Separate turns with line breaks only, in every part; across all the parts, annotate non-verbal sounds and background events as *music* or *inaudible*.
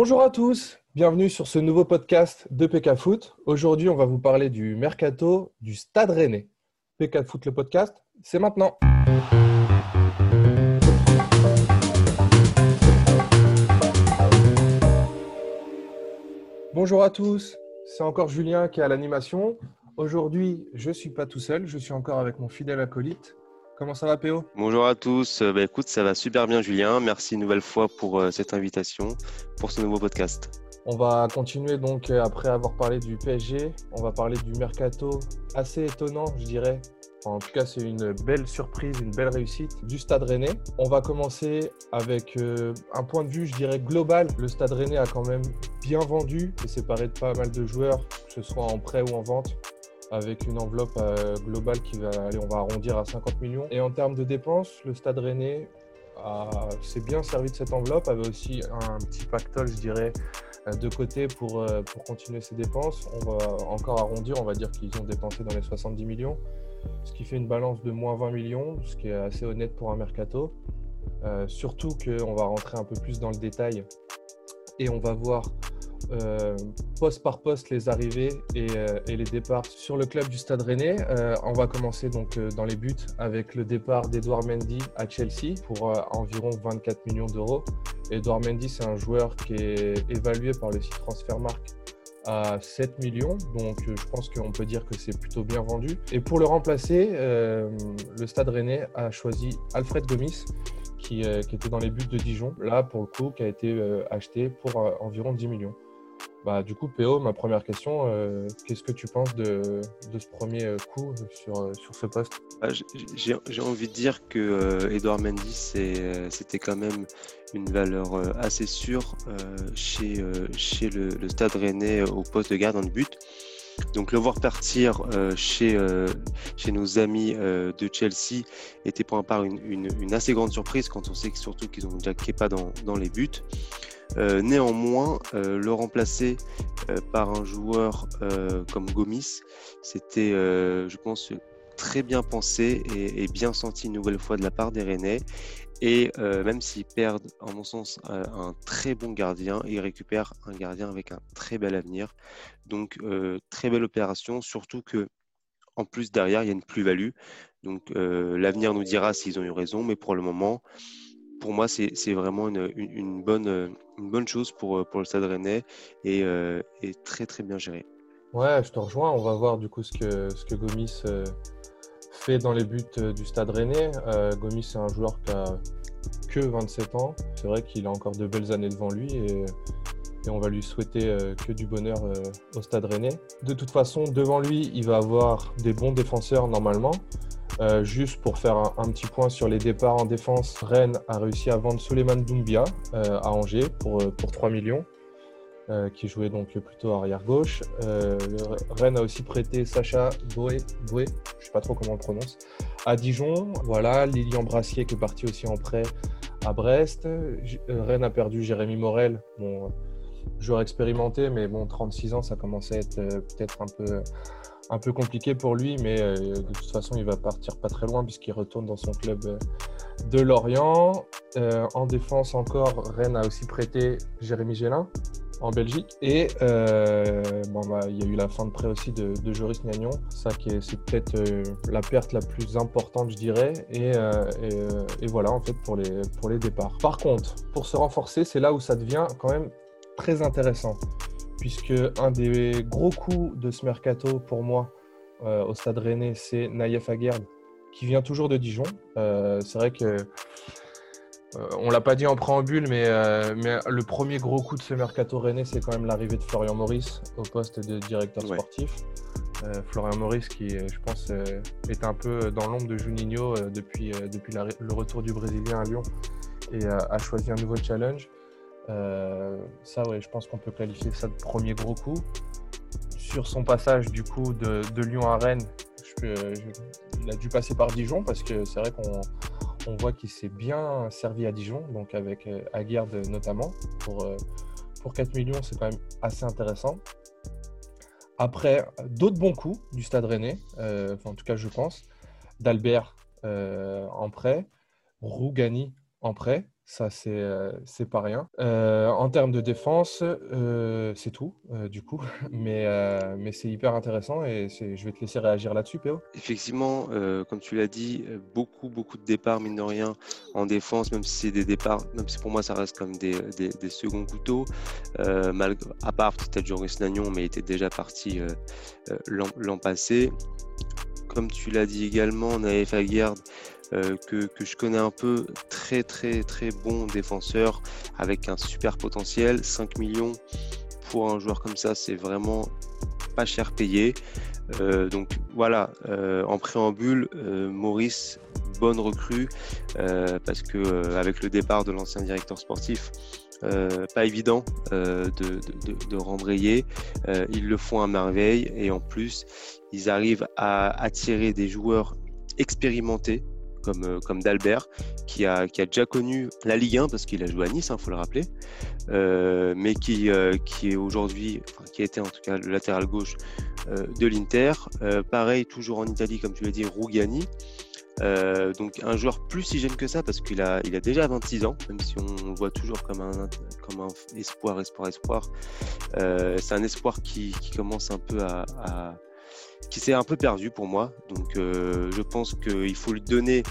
Bonjour à tous, bienvenue sur ce nouveau podcast de PK Foot. Aujourd'hui, on va vous parler du mercato du Stade Rennais. PK Foot, le podcast, c'est maintenant. Bonjour à tous, c'est encore Julien qui est à l'animation. Aujourd'hui, je ne suis pas tout seul, je suis encore avec mon fidèle acolyte. Comment ça va, PO
Bonjour à tous. Euh, bah, écoute, ça va super bien, Julien. Merci une nouvelle fois pour euh, cette invitation, pour ce nouveau podcast.
On va continuer donc euh, après avoir parlé du PSG. On va parler du mercato assez étonnant, je dirais. en tout cas, c'est une belle surprise, une belle réussite du Stade Rennais. On va commencer avec un point de vue, je dirais, global. Le Stade Rennais a quand même bien vendu et séparé de pas mal de joueurs, que ce soit en prêt ou en vente avec une enveloppe euh, globale qui va aller, on va arrondir à 50 millions. Et en termes de dépenses, le Stade Rennais s'est bien servi de cette enveloppe, avait aussi un petit pactole, je dirais, euh, de côté pour, euh, pour continuer ses dépenses. On va encore arrondir, on va dire qu'ils ont dépensé dans les 70 millions, ce qui fait une balance de moins 20 millions, ce qui est assez honnête pour un mercato. surtout qu'on va rentrer un peu plus dans le détail et on va voir euh, poste par poste les arrivées euh, et, les départs sur le club du Stade Rennais. Euh, on va commencer donc dans les buts avec le départ d'Edouard Mendy à Chelsea pour environ 24 millions d'euros. Edouard Mendy, c'est un joueur qui est évalué par le site Transfermarkt à 7 millions, donc je pense qu'on peut dire que c'est plutôt bien vendu. Et pour le remplacer, le Stade Rennais a choisi Alfred Gomis, qui, qui, était dans les buts de Dijon, là pour le coup, qui a été acheté pour environ 10 millions. Bah, du coup, PO, ma première question, euh, qu'est-ce que tu penses de, ce premier euh, coup sur, euh, sur ce poste?
Bah, J'ai envie de dire que Edouard Mendy, c'était quand même une valeur assez sûre chez, le, Stade Rennais au poste de gardien de but. Donc le voir partir chez, nos amis de Chelsea était pour un part une, assez grande surprise quand on sait que, surtout qu'ils ont déjà Kepa dans les buts. Euh, néanmoins, euh, le remplacer euh, par un joueur comme Gomis, c'était, je pense, très bien pensé et, bien senti une nouvelle fois de la part des Rennais. Et même s'ils perdent, en mon sens, un très bon gardien, ils récupèrent un gardien avec un très bel avenir. Donc, très belle opération, surtout que en plus derrière, il y a une plus-value. Donc, l'avenir nous dira s'ils ont eu raison, mais pour le moment, pour moi, c'est vraiment une, bonne, une bonne chose pour, pour le Stade Rennais et, euh, très très bien géré.
Ouais, je te rejoins. On va voir du coup ce que, Gomis euh, fait dans les buts euh, du Stade Rennais. Gomis, c'est un joueur qui a que 27 ans. C'est vrai qu'il a encore de belles années devant lui et, et on va lui souhaiter que du bonheur au Stade Rennais. De toute façon, devant lui, il va avoir des bons défenseurs normalement. Euh, juste pour faire un, petit point sur les départs en défense, Rennes a réussi à vendre Suleiman Doumbia euh, à Angers pour, euh, pour 3 millions, qui jouait donc plutôt arrière gauche. Rennes a aussi prêté Sacha Boué, Boué je ne sais pas trop comment on le prononce, à Dijon. Voilà, Lilian Brassier qui est parti aussi en prêt à Brest. Rennes a perdu Jérémy Morel, bon, joueur expérimenté, mais bon, 36 ans, ça commence à être peut-être un peu un peu compliqué pour lui, mais euh, de toute façon, il va partir pas très loin puisqu'il retourne dans son club euh, de Lorient. Euh, en défense encore, Rennes a aussi prêté Jérémy Gélin en Belgique. Et bah, il y a eu la fin de prêt aussi de, Joris Gnagnon. Ça, c'est peut-être la perte la plus importante, je dirais. Et, et, voilà, en fait, pour les, pour les départs. Par contre, pour se renforcer, c'est là où ça devient quand même très intéressant puisque un des gros coups de ce mercato pour moi euh, au Stade Rennais, c'est Naïef Aguerd, qui vient toujours de Dijon. Euh, c'est vrai que euh, on l'a pas dit en préambule, mais, mais, le premier gros coup de ce mercato Rennais, c'est quand même l'arrivée de Florian Maurice au poste de directeur sportif. Florian Maurice, qui, je pense, est un peu dans l'ombre de Juninho depuis, depuis le retour du Brésilien à Lyon et a choisi un nouveau challenge. Euh, ça, ouais, je pense qu'on peut qualifier ça de premier gros coup. Sur son passage du coup de, Lyon à Rennes, il a dû passer par Dijon parce que c'est vrai qu'on voit qu'il s'est bien servi à Dijon, donc avec euh, Aguerd notamment. Pour, euh, pour 4 millions, c'est quand même assez intéressant. Après, d'autres bons coups du Stade Rennais, en tout cas je pense. D'Albert en prêt, Rougani en prêt, Ça, c'est euh, c'est pas rien. Euh, en termes de défense, euh, c'est tout, du coup. *laughs* Mais, mais c'est hyper intéressant et je vais te laisser réagir là-dessus, Péo.
Effectivement, comme tu l'as dit, beaucoup, beaucoup de départs, mine de rien, en défense, même si c'est des départs, même si pour moi ça reste comme des, des, seconds couteaux. à part peut-être Joris Nagnon, mais il était déjà parti l'an passé. Comme tu l'as dit également, on avait Euh, que, je connais un peu, très très très bon défenseur avec un super potentiel. 5 millions pour un joueur comme ça, c'est vraiment pas cher payé. Euh, donc voilà, euh, en préambule, Maurice, bonne recrue, parce que avec le départ de l'ancien directeur sportif, pas évident de, de, rembrayer. ils le font à merveille et en plus, ils arrivent à attirer des joueurs expérimentés comme, euh, comme Dalbert, qui a, qui a déjà connu la Ligue 1 parce qu'il a joué à Nice, il hein, faut le rappeler, euh, mais qui, euh, qui est aujourd'hui, qui a été en tout cas le latéral gauche de l'Inter. pareil, toujours en Italie, comme tu l'as dit, Rougani. donc un joueur plus si jeune que ça parce qu'il a, il a déjà 26 ans, même si on le voit toujours comme un, comme un espoir, espoir, espoir. c'est un espoir qui, qui, commence un peu à, qui s'est un peu perdu pour moi. Donc euh, je pense qu'il faut lui donner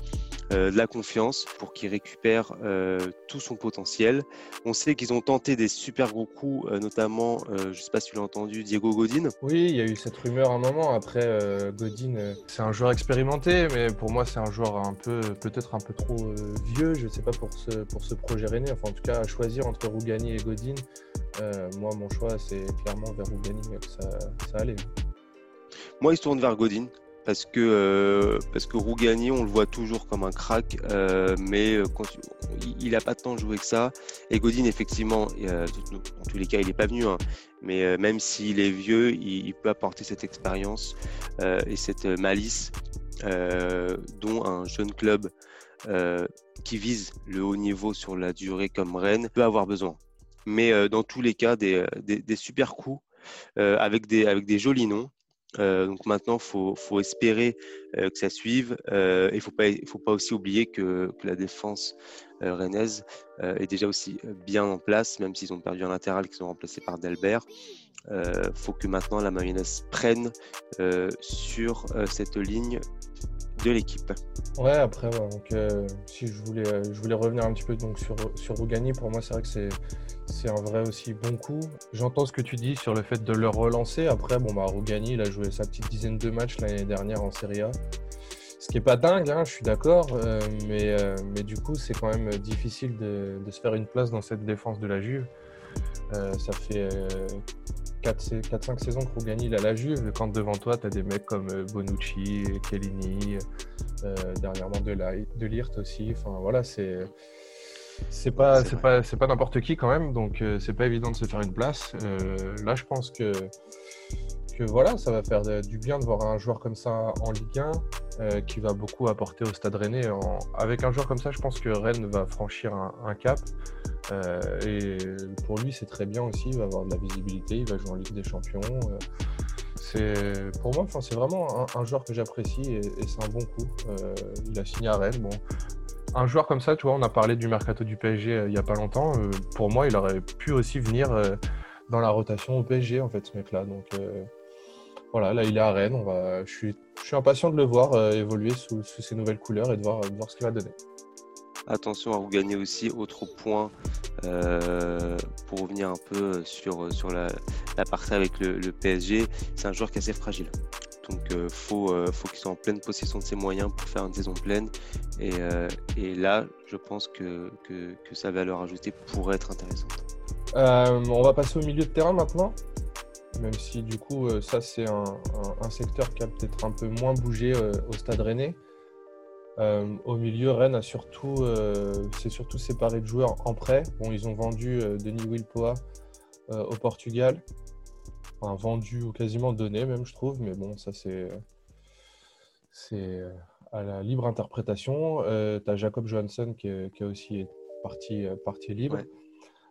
euh, de la confiance pour qu'il récupère euh, tout son potentiel. On sait qu'ils ont tenté des super gros coups, notamment, je ne sais pas si tu l'as entendu, Diego Godin.
Oui, il y a eu cette rumeur un moment. Après, Godin, c'est un joueur expérimenté, mais pour moi, c'est un joueur un peu, peut-être un peu trop vieux. Je ne sais pas pour ce, pour ce projet René. Enfin, en tout cas, à choisir entre Rougani et Godin, moi, mon choix, c'est clairement vers Rougani ça allait.
Moi, il se tourne vers Godin parce que euh, Rougani, on le voit toujours comme un crack, euh, mais euh, il n'a pas tant joué que ça. Et Godin, effectivement, en tous les cas, il n'est pas venu, hein, mais même s'il est vieux, il, peut apporter cette expérience et cette malice dont un jeune club qui vise le haut niveau sur la durée comme Rennes peut avoir besoin. Mais dans tous les cas, des, des super coups avec, des, avec des jolis noms. Euh, donc maintenant, il faut, espérer euh, que ça suive. Euh, il ne faut pas, faut pas aussi oublier que, la défense rennaise est déjà aussi bien en place, même s'ils ont perdu un latéral qui sont remplacés par Delbert. Il faut que maintenant la mayonnaise prenne sur cette ligne de l'équipe.
Ouais, après, donc, si je voulais, je voulais revenir un petit peu donc, sur, sur Rougani, pour moi, c'est vrai que c'est c'est un vrai aussi bon coup. J'entends ce que tu dis sur le fait de le relancer. Après, bon, bah, Rougani, il a joué sa petite dizaine de matchs l'année dernière en Serie A. Ce qui n'est pas dingue, hein, je suis d'accord, euh, mais, euh, mais du coup, c'est quand même difficile de, se faire une place dans cette défense de la Juve. Euh, ça fait 4-5 saisons que Rougani a la Juve. Quand devant toi, tu des mecs comme Bonucci, Kellini, dernièrement de Lirt aussi. Enfin, voilà, c'est c'est pas, c'est pas, c'est pas n'importe qui quand même, donc euh, c'est pas évident de se faire une place. Euh, là, je pense que, que voilà, ça va faire du bien de voir un joueur comme ça en Ligue 1 euh, qui va beaucoup apporter au Stade Rennais. Avec un joueur comme ça, je pense que Rennes va franchir un, cap. et pour lui, c'est très bien aussi. Il va avoir de la visibilité, il va jouer en Ligue des Champions. c'est pour moi, c'est vraiment un, joueur que j'apprécie et, et c'est un bon coup. il a signé à Rennes. Bon, un joueur comme ça, tu vois, on a parlé du mercato du PSG euh, il n'y a pas longtemps. Euh, pour moi, il aurait pu aussi venir euh, dans la rotation au PSG, en fait, ce mec-là. Donc voilà, là, il est à Rennes. Je, suis... impatient de le voir évoluer sous, ses nouvelles couleurs et de voir, ce qu'il va donner.
Attention à vous gagner aussi, autre point, pour revenir un peu sur, la, partie avec le PSG, c'est un joueur qui est assez fragile. Donc il euh, faut, euh, faut qu'ils soient en pleine possession de ses moyens pour faire une saison pleine. Et, euh, là, je pense que, sa valeur ajoutée pourrait être intéressante.
on va passer au milieu de terrain maintenant. Même si du coup, ça c'est un, secteur qui a peut-être un peu moins bougé au stade rennais. au milieu, Rennes a surtout, c'est surtout séparé de joueurs en prêt. Bon, ils ont vendu Denis Wilpoa au Portugal vendu ou quasiment donné même, je trouve. Mais bon, ça c'est c'est à la libre interprétation. Euh, tu as Jacob Johansson qui, qui a aussi parti, euh, parti libre.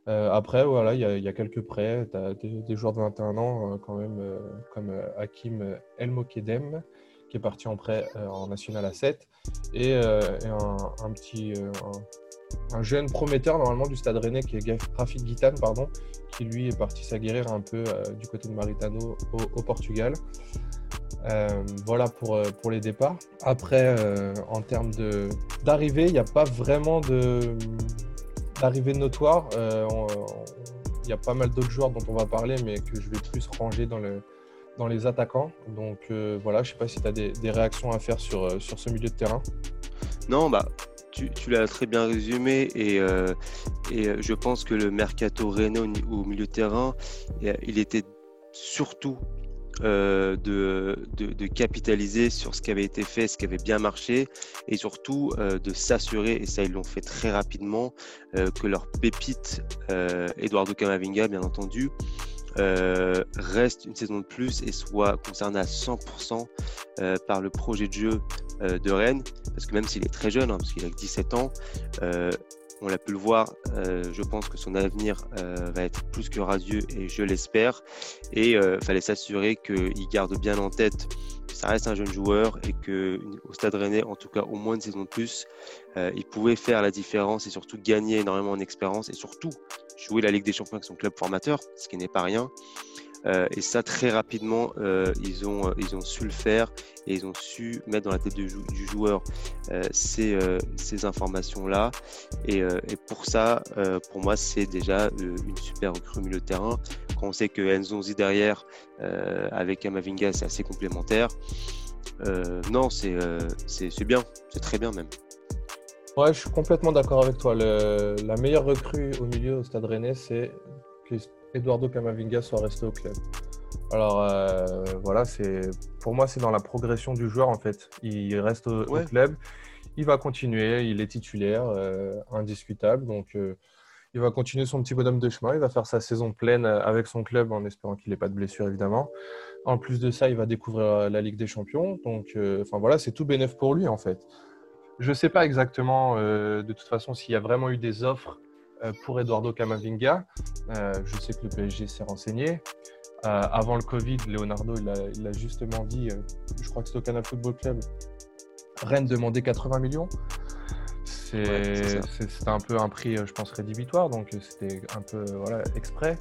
Euh, après, voilà, il y, y, a quelques prêts. Tu as des, joueurs de 21 ans euh, quand même, comme Hakim El Mokedem, qui est parti en prêt en national à 7. Et, un, petit, un jeune prometteur normalement du Stade Rennais qui est Rafik Guitane, pardon, qui lui est parti s'aguerrir un peu du côté de Maritano au, Portugal. voilà pour, pour les départs. Après, en termes d'arrivée, il n'y a pas vraiment d'arrivée notoire. Il y a pas mal d'autres joueurs dont on va parler, mais que je vais plus ranger dans le, dans les attaquants. Donc euh, voilà, je sais pas si tu as des, réactions à faire sur, euh, sur ce milieu de terrain.
Non, bah tu, l'as très bien résumé et, euh, et je pense que le mercato Renault au, milieu de terrain, il était surtout de, de, capitaliser sur ce qui avait été fait, ce qui avait bien marché, et surtout de s'assurer, et ça ils l'ont fait très rapidement, que leur pépite, Eduardo Camavinga bien entendu, euh, reste une saison de plus et soit concerné à 100% euh, par le projet de jeu euh, de Rennes, parce que même s'il est très jeune, hein, parce qu'il a que 17 ans, on l'a pu le voir, je pense que son avenir va être plus que radieux et je l'espère. Et il fallait s'assurer qu'il garde bien en tête que ça reste un jeune joueur et qu'au Stade Rennais, en tout cas au moins une saison de plus, il pouvait faire la différence et surtout gagner énormément en expérience et surtout jouer la Ligue des Champions avec son club formateur, ce qui n'est pas rien. Euh, et ça, très rapidement, euh, ils, ont, euh, ils ont su le faire et ils ont su mettre dans la tête du, joueur ces, informations-là. Et, et, pour ça, pour moi, c'est déjà une super recrue milieu de terrain. Quand on sait que Enzonzi derrière, avec Amavinga, c'est assez complémentaire. non, c'est bien, c'est très bien même.
Ouais, je suis complètement d'accord avec toi. la meilleure recrue au milieu au Stade Rennais, c'est que Eduardo Camavinga soit resté au club. Alors euh, voilà, c'est pour moi c'est dans la progression du joueur en fait. Il reste au, club, il va continuer, il est titulaire, euh, indiscutable. Donc euh, il va continuer son petit bonhomme de chemin, il va faire sa saison pleine avec son club en espérant qu'il n'ait pas de blessure évidemment. En plus de ça, il va découvrir la Ligue des Champions. Donc enfin voilà, c'est tout bénéf pour lui en fait. Je ne sais pas exactement, euh, de toute façon, s'il y a vraiment eu des offres euh, pour Eduardo Camavinga. Euh, je sais que le PSG s'est renseigné. avant le Covid, Leonardo, il a, justement dit, je crois que c'est au Canal Football Club, Rennes demandait 80 millions. C'est un peu un prix, je pense, rédhibitoire, donc c'était un peu voilà, exprès.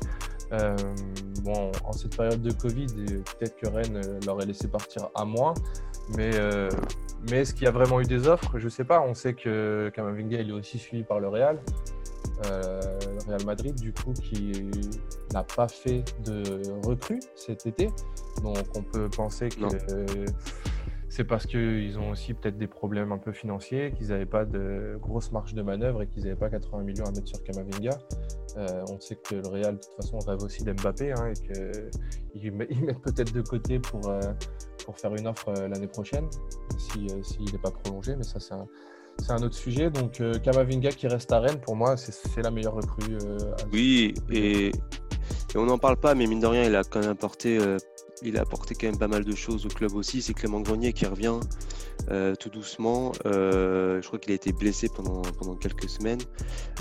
bon, en cette période de Covid, peut-être que Rennes l'aurait laissé partir à moins, mais mais est-ce qu'il y a vraiment eu des offres? Je ne sais pas. On sait que Kamavinga il est aussi suivi par le Real, euh, le Real Madrid, du coup, qui n'a pas fait de recrue cet été. Donc on peut penser que c'est parce qu'ils ont aussi peut-être des problèmes un peu financiers, qu'ils n'avaient pas de grosse marge de manœuvre et qu'ils n'avaient pas 80 millions à mettre sur Kamavinga. Euh, on sait que le Real, de toute façon, rêve aussi d'Mbappé hein, et qu'ils *laughs* mettent peut-être de côté pour, euh, pour faire une offre euh, l'année prochaine, s'il n'est pas prolongé, mais ça, c'est un, autre sujet. Donc, Kamavinga qui reste à Rennes, pour moi, c'est la meilleure recrue.
oui, et, on n'en parle pas, mais mine de rien, il a quand même apporté il a apporté quand même pas mal de choses au club aussi. C'est Clément Grenier qui revient euh, tout doucement. Euh, je crois qu'il a été blessé pendant, quelques semaines.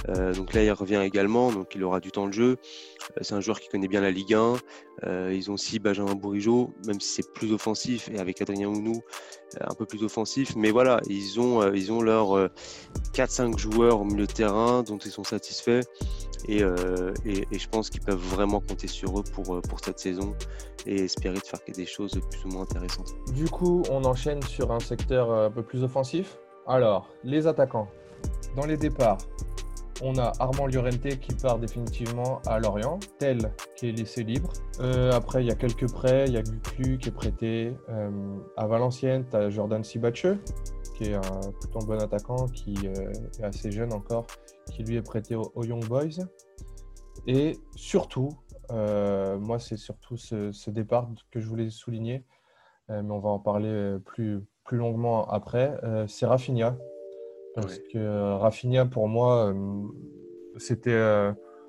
Euh, donc là, il revient également, donc il aura du temps de jeu. c'est un joueur qui connaît bien la Ligue 1. ils ont aussi Benjamin Bourigeau, même si c'est plus offensif, et avec Adrien Ounou, un peu plus offensif. Mais voilà, ils ont, leurs 4-5 joueurs au milieu de terrain dont ils sont satisfaits. Et, je pense qu'ils peuvent vraiment compter sur eux pour cette saison et espérer de faire des choses plus ou moins intéressantes.
Du coup, on enchaîne sur un secteur un peu plus offensif. Alors, les attaquants. Dans les départs, on a Armand Llorente qui part définitivement à Lorient, Tel qui est laissé libre. Euh, après, il y a quelques prêts, il y a Guclu qui est prêté euh, à Valenciennes, tu as Jordan Sibacheux qui est un plutôt bon attaquant qui euh, est assez jeune encore, qui lui est prêté aux Young Boys. Et surtout, euh, moi, c'est surtout ce, départ que je voulais souligner, euh, mais on va en parler plus, plus longuement après. Euh, c'est Rafinha. Parce que Rafinha, pour moi, c'était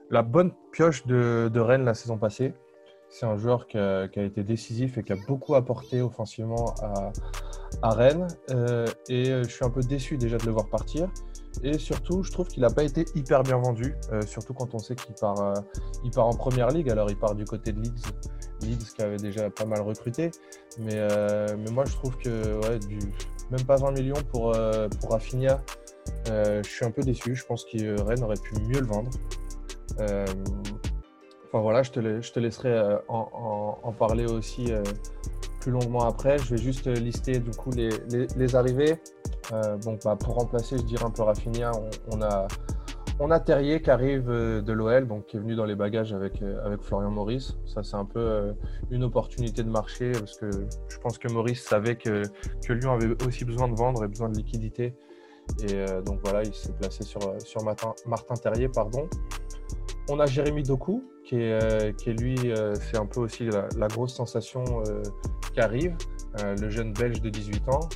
la bonne pioche de, Rennes la saison passée. C'est un joueur qui a, été décisif et qui a beaucoup apporté offensivement à, à Rennes. et je suis un peu déçu déjà de le voir partir. Et surtout, je trouve qu'il n'a pas été hyper bien vendu, euh, surtout quand on sait qu'il part, euh, il part en première ligue. Alors, il part du côté de Leeds, Leeds qui avait déjà pas mal recruté. Mais, euh, mais moi, je trouve que ouais, même pas 20 millions pour, pour je suis un peu déçu. Je pense que Rennes aurait pu mieux le vendre. enfin voilà, je te, je te laisserai en, parler aussi plus longuement après. Je vais juste lister du coup les, les, arrivées. Donc bah, pour remplacer, je dirais un peu Raffinia, on a Terrier qui arrive euh, de l'OL, qui est venu dans les bagages avec, euh, Florian Maurice. Ça, c'est un peu euh, une opportunité de marché parce que je pense que Maurice savait que, Lyon avait aussi besoin de vendre et besoin de liquidité. Et donc voilà, il s'est placé sur, Martin, Terrier. Pardon. On a Jérémy Doku, qui est lui, c'est un peu aussi la, grosse sensation qui arrive. Le jeune belge de 18 ans,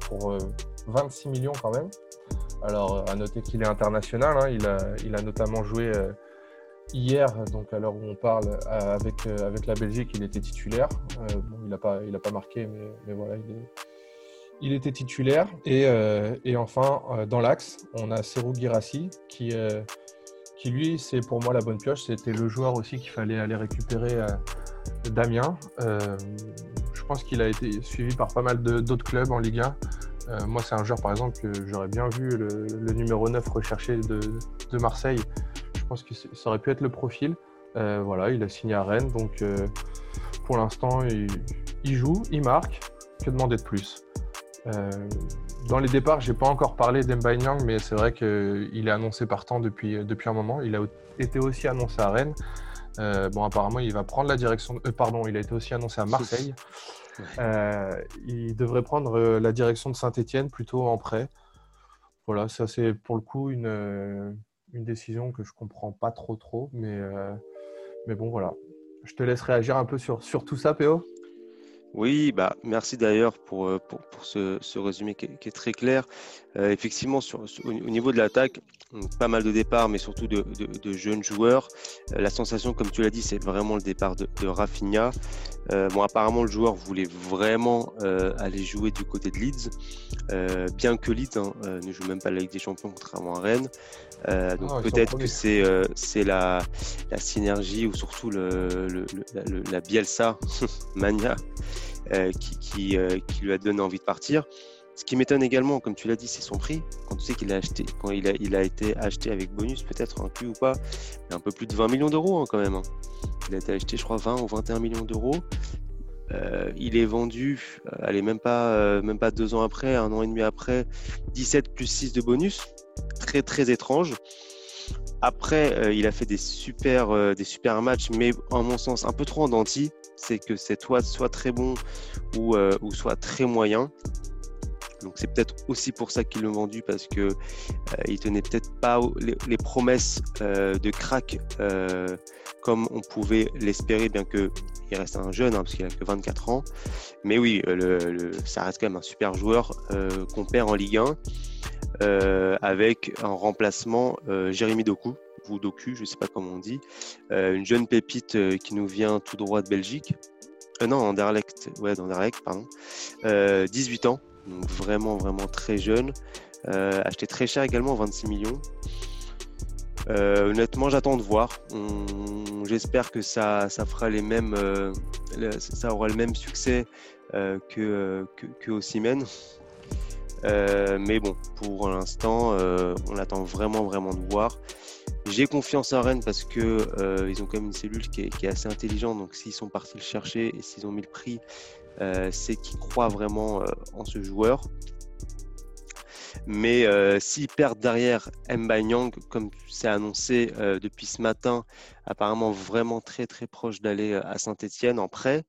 pour 26 millions quand même. Alors, à noter qu'il est international. Hein. il, a, notamment joué euh, hier, donc à l'heure où on parle, euh, avec, euh, avec la Belgique, il était titulaire. il n'a pas, pas marqué, mais, mais voilà, il, est, il, était titulaire. Et, et enfin, dans l'axe, on a Serou Girassi, qui, qui lui, c'est pour moi la bonne pioche. C'était le joueur aussi qu'il fallait aller récupérer Damien. je pense qu'il a été suivi par pas mal d'autres clubs en Ligue 1. Euh, moi, c'est un joueur, par exemple, que j'aurais bien vu le, numéro 9 recherché de, Marseille. Je pense que ça aurait pu être le profil. Euh, voilà, il a signé à Rennes. Donc, euh, pour l'instant, il, joue, il marque. Que demander de plus? Dans les départs, je n'ai pas encore parlé d'Embaïnyang, mais c'est vrai qu'il est annoncé partant depuis, depuis un moment. Il a été aussi annoncé à Rennes. Bon, apparemment, il va prendre la direction. pardon, il a été aussi annoncé à Marseille. Euh, il devrait prendre euh, la direction de Saint-Etienne plutôt en prêt. Voilà, ça c'est pour le coup une, euh, une décision que je comprends pas trop trop, mais, mais bon voilà. Je te laisse réagir un peu sur, sur tout ça, PO.
Oui, bah, merci d'ailleurs pour, pour, pour ce, ce, résumé qui est, très clair. Effectivement, sur, au niveau de l'attaque, pas mal de départs, mais surtout de, de, jeunes joueurs. la sensation, comme tu l'as dit, c'est vraiment le départ de, de Rafinha. Euh, bon, apparemment, le joueur voulait vraiment euh, aller jouer du côté de Leeds, euh, bien que Leeds hein, ne joue même pas la Ligue des Champions, contrairement à Rennes. donc ah, peut-être que c'est c'est la, la, synergie ou surtout le, la Bielsa *laughs* mania qui, qui, qui, lui a donné envie de partir. Ce qui m'étonne également, comme tu l'as dit, c'est son prix. Quand tu sais qu'il a acheté, quand il a, été acheté avec bonus, peut-être un ou pas, un peu plus de 20 millions d'euros hein, quand même. Hein. Il a été acheté, je crois, 20 ou 21 millions d'euros. Euh, il est vendu, euh, allez, même pas, euh, même pas deux ans après, un an et demi après, 17 plus 6 de bonus. Très, très étrange. Après, il a fait des super, des super matchs, mais en mon sens, un peu trop en denti. C'est que c'est soit, soit très bon ou, ou soit très moyen. Donc c'est peut-être aussi pour ça qu'ils l'ont vendu parce que euh, il tenait peut-être pas les, promesses euh, de crack euh, comme on pouvait l'espérer, bien que il reste un jeune hein, parce qu'il a que 24 ans. Mais oui, ça reste quand même un super joueur qu'on perd en Ligue 1 avec un remplacement Jérémy Doku ou Doku, je sais pas comment on dit, une jeune pépite qui nous vient tout droit de Belgique. non, Anderlecht, ouais, d'Anderlecht, pardon. 18 ans, vraiment, vraiment très jeune. Euh, acheté très cher également, 26 millions. Euh, honnêtement, j'attends de voir. J'espère que ça, ça fera les mêmes, euh, ça aura le même succès que, que, que mais bon, pour l'instant, on attend vraiment, vraiment de voir. J'ai confiance en Rennes parce que ils ont quand même une cellule qui est, assez intelligente. Donc, s'ils sont partis le chercher et s'ils ont mis le prix, euh, c'est qu'ils croient vraiment euh, en ce joueur. Mais euh, s'ils perdent derrière Nyang, comme c'est annoncé depuis ce matin, apparemment vraiment très très proche d'aller à Saint-Etienne en prêt,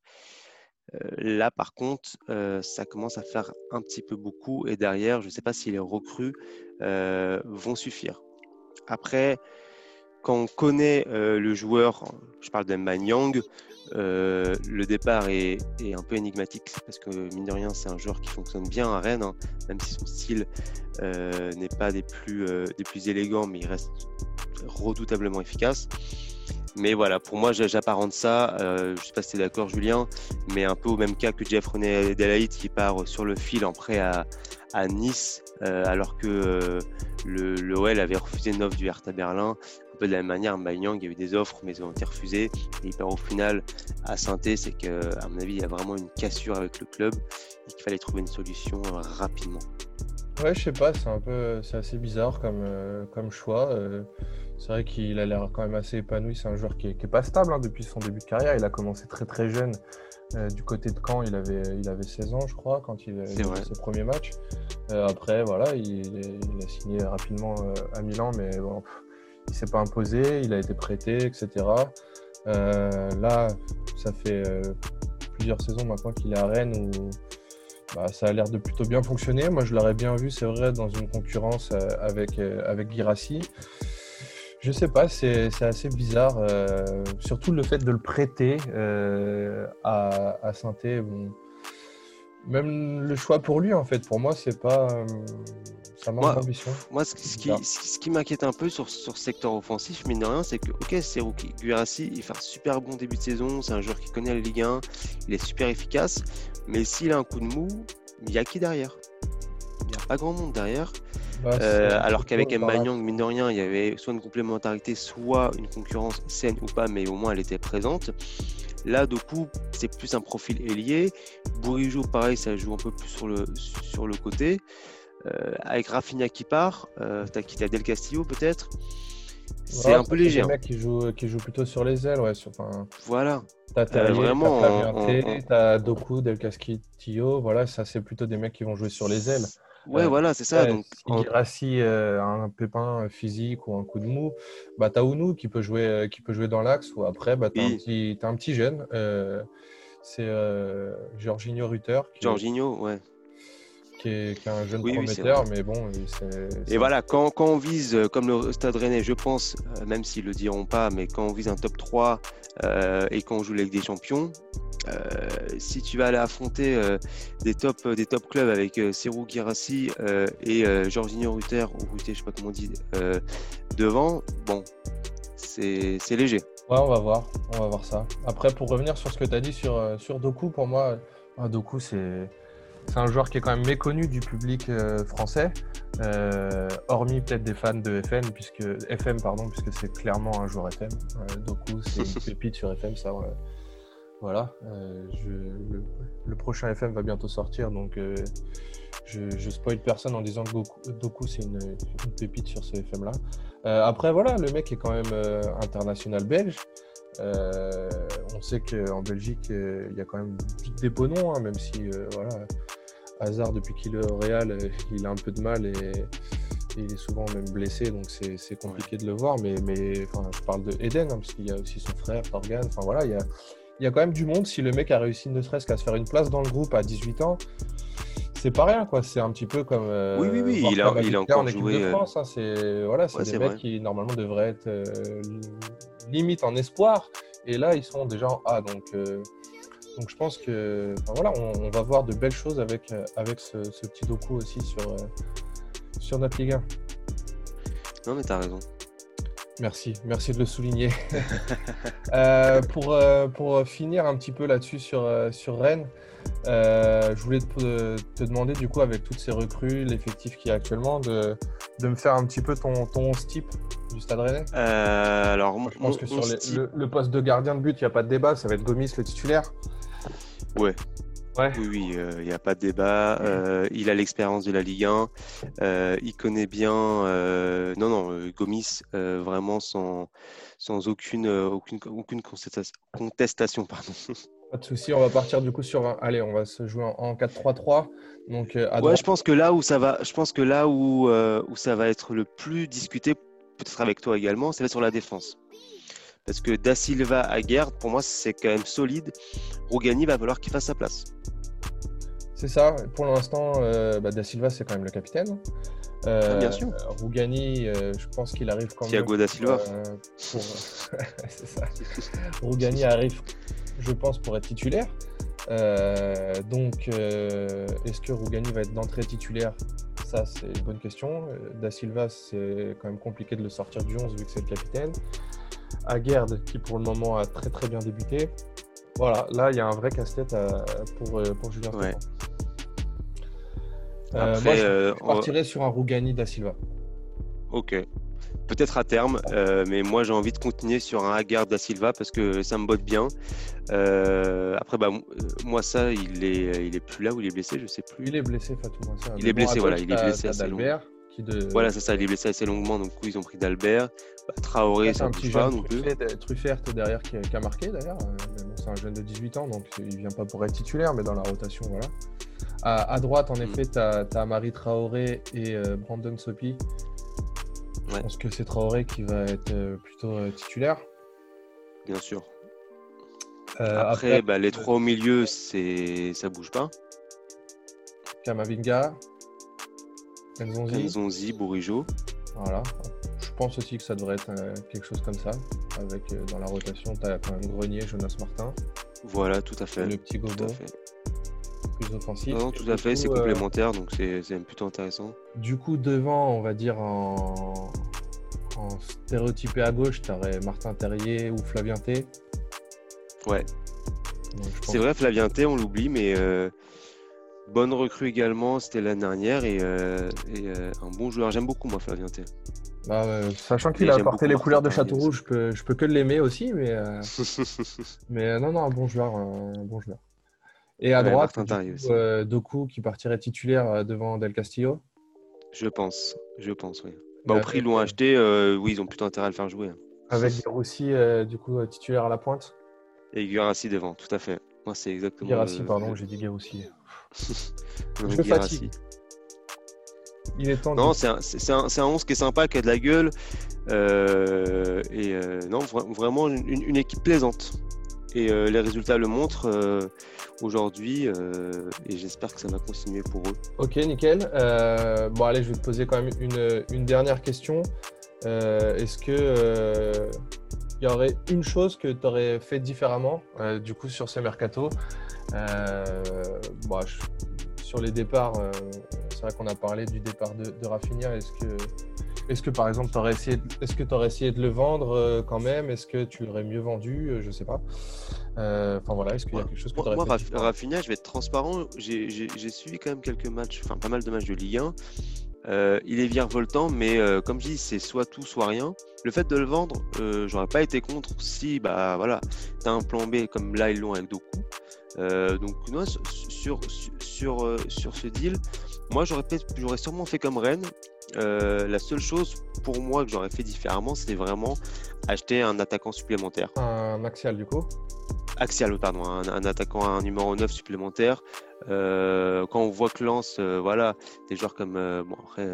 là par contre, ça commence à faire un petit peu beaucoup. Et derrière, je ne sais pas si les recrues vont suffire. Après, quand on connaît le joueur, je parle Nyang, euh, le départ est, un peu énigmatique parce que mine de rien c'est un joueur qui fonctionne bien à Rennes, hein, même si son style euh, n'est pas des plus, euh, élégants, mais il reste redoutablement efficace. Mais voilà, pour moi j'apparente ça, je ne sais pas si tu es d'accord Julien, mais un peu au même cas que Jeff René Delaït qui part sur le fil en prêt à, Nice, alors que le, l'OL avait refusé une offre du Hertha Berlin peu de la même manière, Yang, il y a eu des offres, mais ils ont été refusés. Et il part au final à Sainté, c'est qu'à mon avis, il y a vraiment une cassure avec le club et qu'il fallait trouver une solution euh, rapidement.
Ouais, je sais pas, c'est un peu, c'est assez bizarre comme, euh, comme choix. Euh, c'est vrai qu'il a l'air quand même assez épanoui. C'est un joueur qui est, pas stable hein, depuis son début de carrière. Il a commencé très très jeune euh, du côté de Caen. Il avait, il avait 16 ans, je crois, quand il, a fait ses premiers matchs. après, voilà, il, a signé rapidement à Milan, mais bon, il s'est pas imposé. Il a été prêté, etc. là, ça fait plusieurs saisons maintenant qu'il est à Rennes où bah, ça a l'air de plutôt bien fonctionner. Moi, je l'aurais bien vu, c'est vrai, dans une concurrence euh, avec, euh, avec Girassi. Je sais pas, c'est assez bizarre. Euh, surtout le fait de le prêter à, à saint bon. Même le choix pour lui, en fait, pour moi, c'est pas. ça manque d'ambition.
Moi, ce, qui, ce qui m'inquiète un peu sur, sur ce secteur offensif, mine de rien, c'est que, ok, c'est rookie. Guirassi, il fait un super bon début de saison. C'est un joueur qui connaît la Ligue 1. Il est super efficace. Mais s'il a un coup de mou, il y a qui derrière? Il n'y a pas grand monde derrière. Bah, euh, alors qu'avec Mbanyang, mine de rien, il y avait soit une complémentarité, soit une concurrence saine ou pas, mais au moins elle était présente. Là, coup, c'est plus un profil ailier. Bourigeau, pareil, ça joue un peu plus sur le, sur le côté. Euh, avec Rafinha qui part, euh, t'as quitté Del Castillo peut-être. C'est un peu léger.
Hein. mecs qui jouent, qui jouent plutôt sur les ailes, ouais. Sur,
voilà.
T'as euh, vraiment, t'as t'as Doku, Del Castillo, voilà, ça c'est plutôt des mecs qui vont jouer sur les ailes.
Ouais, euh, voilà, c'est ça. donc,
si euh, un pépin physique ou un coup de mou, bah t'as Ounou qui peut jouer, qui peut jouer dans l'axe ou après, bah t'as un un petit jeune, c'est Jorginho Rutter.
Jorginho, ouais
qui est, un jeune prometteur, mais bon.
Et voilà, quand, quand, on vise, euh, comme le Stade Rennais, je pense, euh, même s'ils le diront pas, mais quand on vise un top 3 euh, et quand on joue avec des champions, si tu vas aller affronter des, top, des top clubs avec Serou Girassi et Jorginho Rutter, ou Rutter, je sais pas comment on dit, devant, bon, c'est léger.
Ouais, on va voir, on va voir ça. Après, pour revenir sur ce que tu as dit sur, sur Doku, pour moi, Doku, c'est c'est un joueur qui est quand même méconnu du public euh, français, euh, hormis peut-être des fans de FN, puisque FM pardon, puisque c'est clairement un joueur FM. Euh, Doku, c'est une *laughs* pépite sur FM, ça. Voilà. le, prochain FM va bientôt sortir, donc je, je spoil personne en disant que Doku, c'est une, pépite sur ce FM-là. après, voilà, le mec est quand même international belge. on sait qu'en Belgique, il y a quand même des beaux noms, hein, même si voilà, Hazard, depuis qu'il est au Real, euh, il a un peu de mal et, il est souvent même blessé, donc c'est compliqué de le voir. Mais, mais je parle de Eden, hein, parce qu'il y a aussi son frère, Torgan. Enfin voilà, il y a, il y a quand même du monde. Si le mec a réussi ne serait-ce qu'à se faire une place dans le groupe à 18 ans, c'est pas rien, quoi. C'est un petit peu comme.
Euh, oui, oui, oui, il a, il a encore en équipe joué.
De euh, France, hein. C'est voilà, c'est des mecs qui normalement devraient être limite en espoir, et là ils sont déjà en A. Donc donc je pense que voilà, on, va voir de belles choses avec, euh, avec ce, petit doku aussi sur, euh, sur notre Ligue 1.
Non mais t'as raison.
Merci, merci de le souligner. *laughs* Euh, pour, pour finir un petit peu là-dessus sur, sur Rennes, je voulais te, te, demander du coup avec toutes ces recrues, l'effectif qui est actuellement, de, de, me faire un petit peu ton, ton type du Stade Rennais.
alors,
je pense que sur le, le, poste de gardien de but, il n'y a pas de débat, ça va être Gomis le titulaire.
Ouais. Oui, oui, il euh, n'y a pas de débat. Euh, il a l'expérience de la Ligue 1. Euh, il connaît bien. non, non, Gomis, vraiment sans, sans aucune, aucune, aucune contestation. Pardon. *laughs*
Pas de souci, on va partir du coup sur un. Allez, on va se jouer en 4-3-3. Donc,
ouais, je pense que là où ça va, je pense que là où, où ça va être le plus discuté, peut-être avec toi également, c'est sur la défense. Parce que Da Silva à Gerd, pour moi, c'est quand même solide. Rougani va falloir qu'il fasse sa place.
C'est ça. Pour l'instant, euh, bah, Da Silva, c'est quand même le capitaine.
Euh, bien sûr.
Rougani, euh, je pense qu'il arrive quand
Thiago
même.
Da Silva. *laughs*
c'est ça. *laughs* Rougani arrive, je pense, pour être titulaire. donc, est-ce que Rougani va être d'entrée titulaire? Ça, c'est une bonne question. Da Silva, c'est quand même compliqué de le sortir du 11 vu que c'est le capitaine. Aguerd qui pour le moment a très très bien débuté. Voilà, là il y a un vrai casse-tête euh, pour, euh, pour Julien ouais. Euh, moi, je, partirais sur un Rougani da Silva.
Ok. peut-être à terme, euh, mais moi j'ai envie de continuer sur un Haggard da Silva parce que ça me botte bien. Euh, après, bah, moi ça, il est, il est plus là où il est blessé, je sais plus.
Il est blessé, Fatou.
Il est blessé, voilà, il est blessé Voilà, c'est ça, il est blessé assez longuement, donc ils ont pris d'Albert. Bah, Traoré,
c'est un petit jeune non plus. Truffert derrière qui, a marqué d'ailleurs. c'est un jeune de 18 ans, donc il vient pas pour être titulaire, mais dans la rotation, voilà. À, droite, en mm. effet, tu as, Marie Traoré et Brandon Sopi je pense que c'est Traoré qui va être euh, plutôt euh, titulaire.
Bien sûr. Euh, après, bah, les trois au milieu, ça bouge pas.
Kamavinga,
Enzonzi, Bourigeau.
Voilà. Je pense aussi que ça devrait être quelque chose comme ça. Avec dans la rotation, tu as quand même Grenier, Jonas Martin.
Voilà, tout à fait.
le petit Gobo plus offensif.
Non, tout à fait, c'est complémentaire, donc c'est plutôt intéressant.
Du coup, devant, on va dire en, stéréotypé à gauche, tu aurais Martin Terrier ou Flavien T.
Ouais. C'est vrai, Flavien T, on l'oublie, mais euh, bonne recrue également, c'était l'année dernière et, euh, euh, un bon joueur. J'aime beaucoup, moi, Flavien T.
Bah, sachant qu'il a apporté les couleurs de Châteauroux, je peux, je peux que l'aimer aussi, mais, *laughs* mais non, non, un bon joueur. Un bon joueur. Et à droite, euh, Doku qui partirait titulaire euh, devant Del Castillo
Je pense, je pense, oui. Bah, au prix, ils l'ont acheté, euh, oui, ils ont plutôt intérêt à le faire jouer. Hein.
Avec Guirassi, du coup, titulaire à la pointe
Et Guirassi devant, tout à fait. Moi, c'est exactement.
Guirassi, pardon, j'ai dit Guirassi. *laughs* je fatigue.
Il est temps. Non, c'est un, un, 11 qui est sympa, qui a de la gueule. et non, vraiment une, équipe plaisante. Et les résultats le montrent aujourd'hui euh, et j'espère que ça va continuer pour eux.
Ok, nickel. Euh, bon, allez, je vais te poser quand même une, une dernière question. Euh, est-ce que il y aurait une chose que tu aurais fait différemment du coup sur ce mercato bon, Sur les départs, c'est vrai qu'on a parlé du départ de, de Rafinha. Est-ce que est-ce que par exemple, tu aurais essayé, est-ce que aurais essayé de le vendre euh, quand même? Est-ce que tu l'aurais mieux vendu? Euh, Je ne sais pas. Euh, enfin voilà, est-ce qu'il y a quelque chose que tu
Moi, fait Rafinha, je vais être transparent. J'ai suivi quand même quelques matchs, enfin pas mal de matchs de Ligue 1. Il est virevoltant, mais comme je dis, c'est soit tout, soit rien. Le fait de le vendre, j'aurais pas été contre si, bah voilà, tu as un plan B comme là ils l'ont avec Doku. donc moi, sur, sur, sur, ce deal, moi j'aurais sûrement fait comme Rennes euh, la seule chose pour moi que j'aurais fait différemment, c'était vraiment acheter un attaquant supplémentaire.
Un axial du coup?
Axial, pardon, un, attaquant, un numéro 9 supplémentaire. Euh, quand on voit que Lance, euh, voilà, des joueurs comme, bon, après,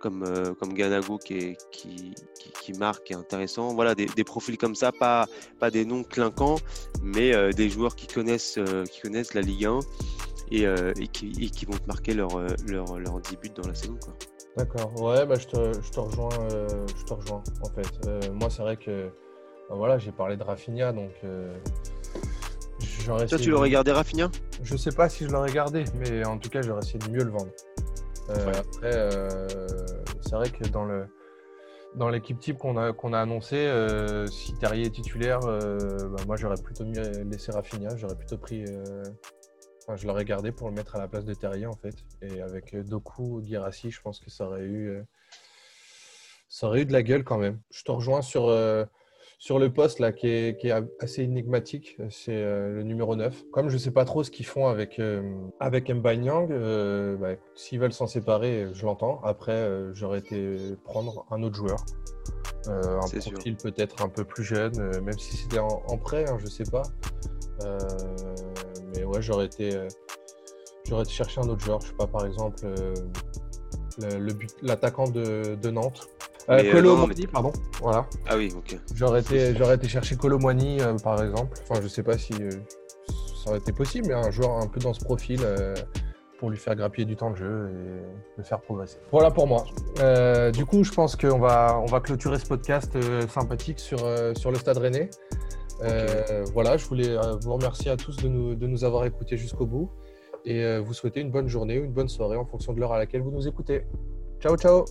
comme, comme Ganago qui, qui, marque, qui est intéressant. Voilà, des, profils comme ça, pas, pas des noms clinquants, mais des joueurs qui connaissent, qui connaissent la Ligue 1 et, et, qui, vont marquer leur, leur, leur 10 buts dans la saison.
D'accord, ouais, bah, je, te, je, te rejoins, euh, je te rejoins en fait. Euh, moi, c'est vrai que voilà, j'ai parlé de Rafinha, donc euh,
Toi, tu l'aurais gardé Rafinha?
Je sais pas si je l'aurais gardé, mais en tout cas, j'aurais essayé de mieux le vendre. Après, c'est vrai que dans le dans l'équipe type qu'on a, qu'on a annoncé, si Terrier est titulaire, bah, moi j'aurais plutôt mis, laissé Rafinha, j'aurais plutôt pris je l'aurais gardé pour le mettre à la place de Terrier en fait. Et avec euh, Doku, Girassi, je pense que ça aurait eu, euh, ça aurait eu de la gueule quand même. Je te rejoins sur, euh, sur le poste là qui est, qui est assez énigmatique. C'est le numéro 9. Comme je ne sais pas trop ce qu'ils font avec, avec Mbanyang, bah, s'ils veulent s'en séparer, je l'entends. Après, j'aurais été prendre un autre joueur. un profil peut-être un peu plus jeune, même si c'était en, prêt, hein, je ne sais pas. Mais ouais, j'aurais été, euh, cherché un autre joueur. Je sais pas, par exemple, euh, le, l'attaquant de, Nantes. Euh, Colo pardon. Voilà.
Ah oui, ok.
J'aurais été, j'aurais été chercher Colo Moigny, par exemple. Enfin, je sais pas si ça aurait été possible, mais un joueur un peu dans ce profil pour lui faire grappiller du temps de jeu et le faire progresser. Voilà pour moi. du coup, je pense qu'on va, on va clôturer ce podcast sympathique sur, sur le Stade Rennais. Euh, voilà, je voulais euh, vous remercier à tous de nous, de nous avoir écoutés jusqu'au bout et euh, vous souhaiter une bonne journée ou une bonne soirée en fonction de l'heure à laquelle vous nous écoutez. Ciao, ciao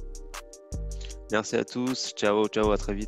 Merci à tous, ciao, ciao, à très vite.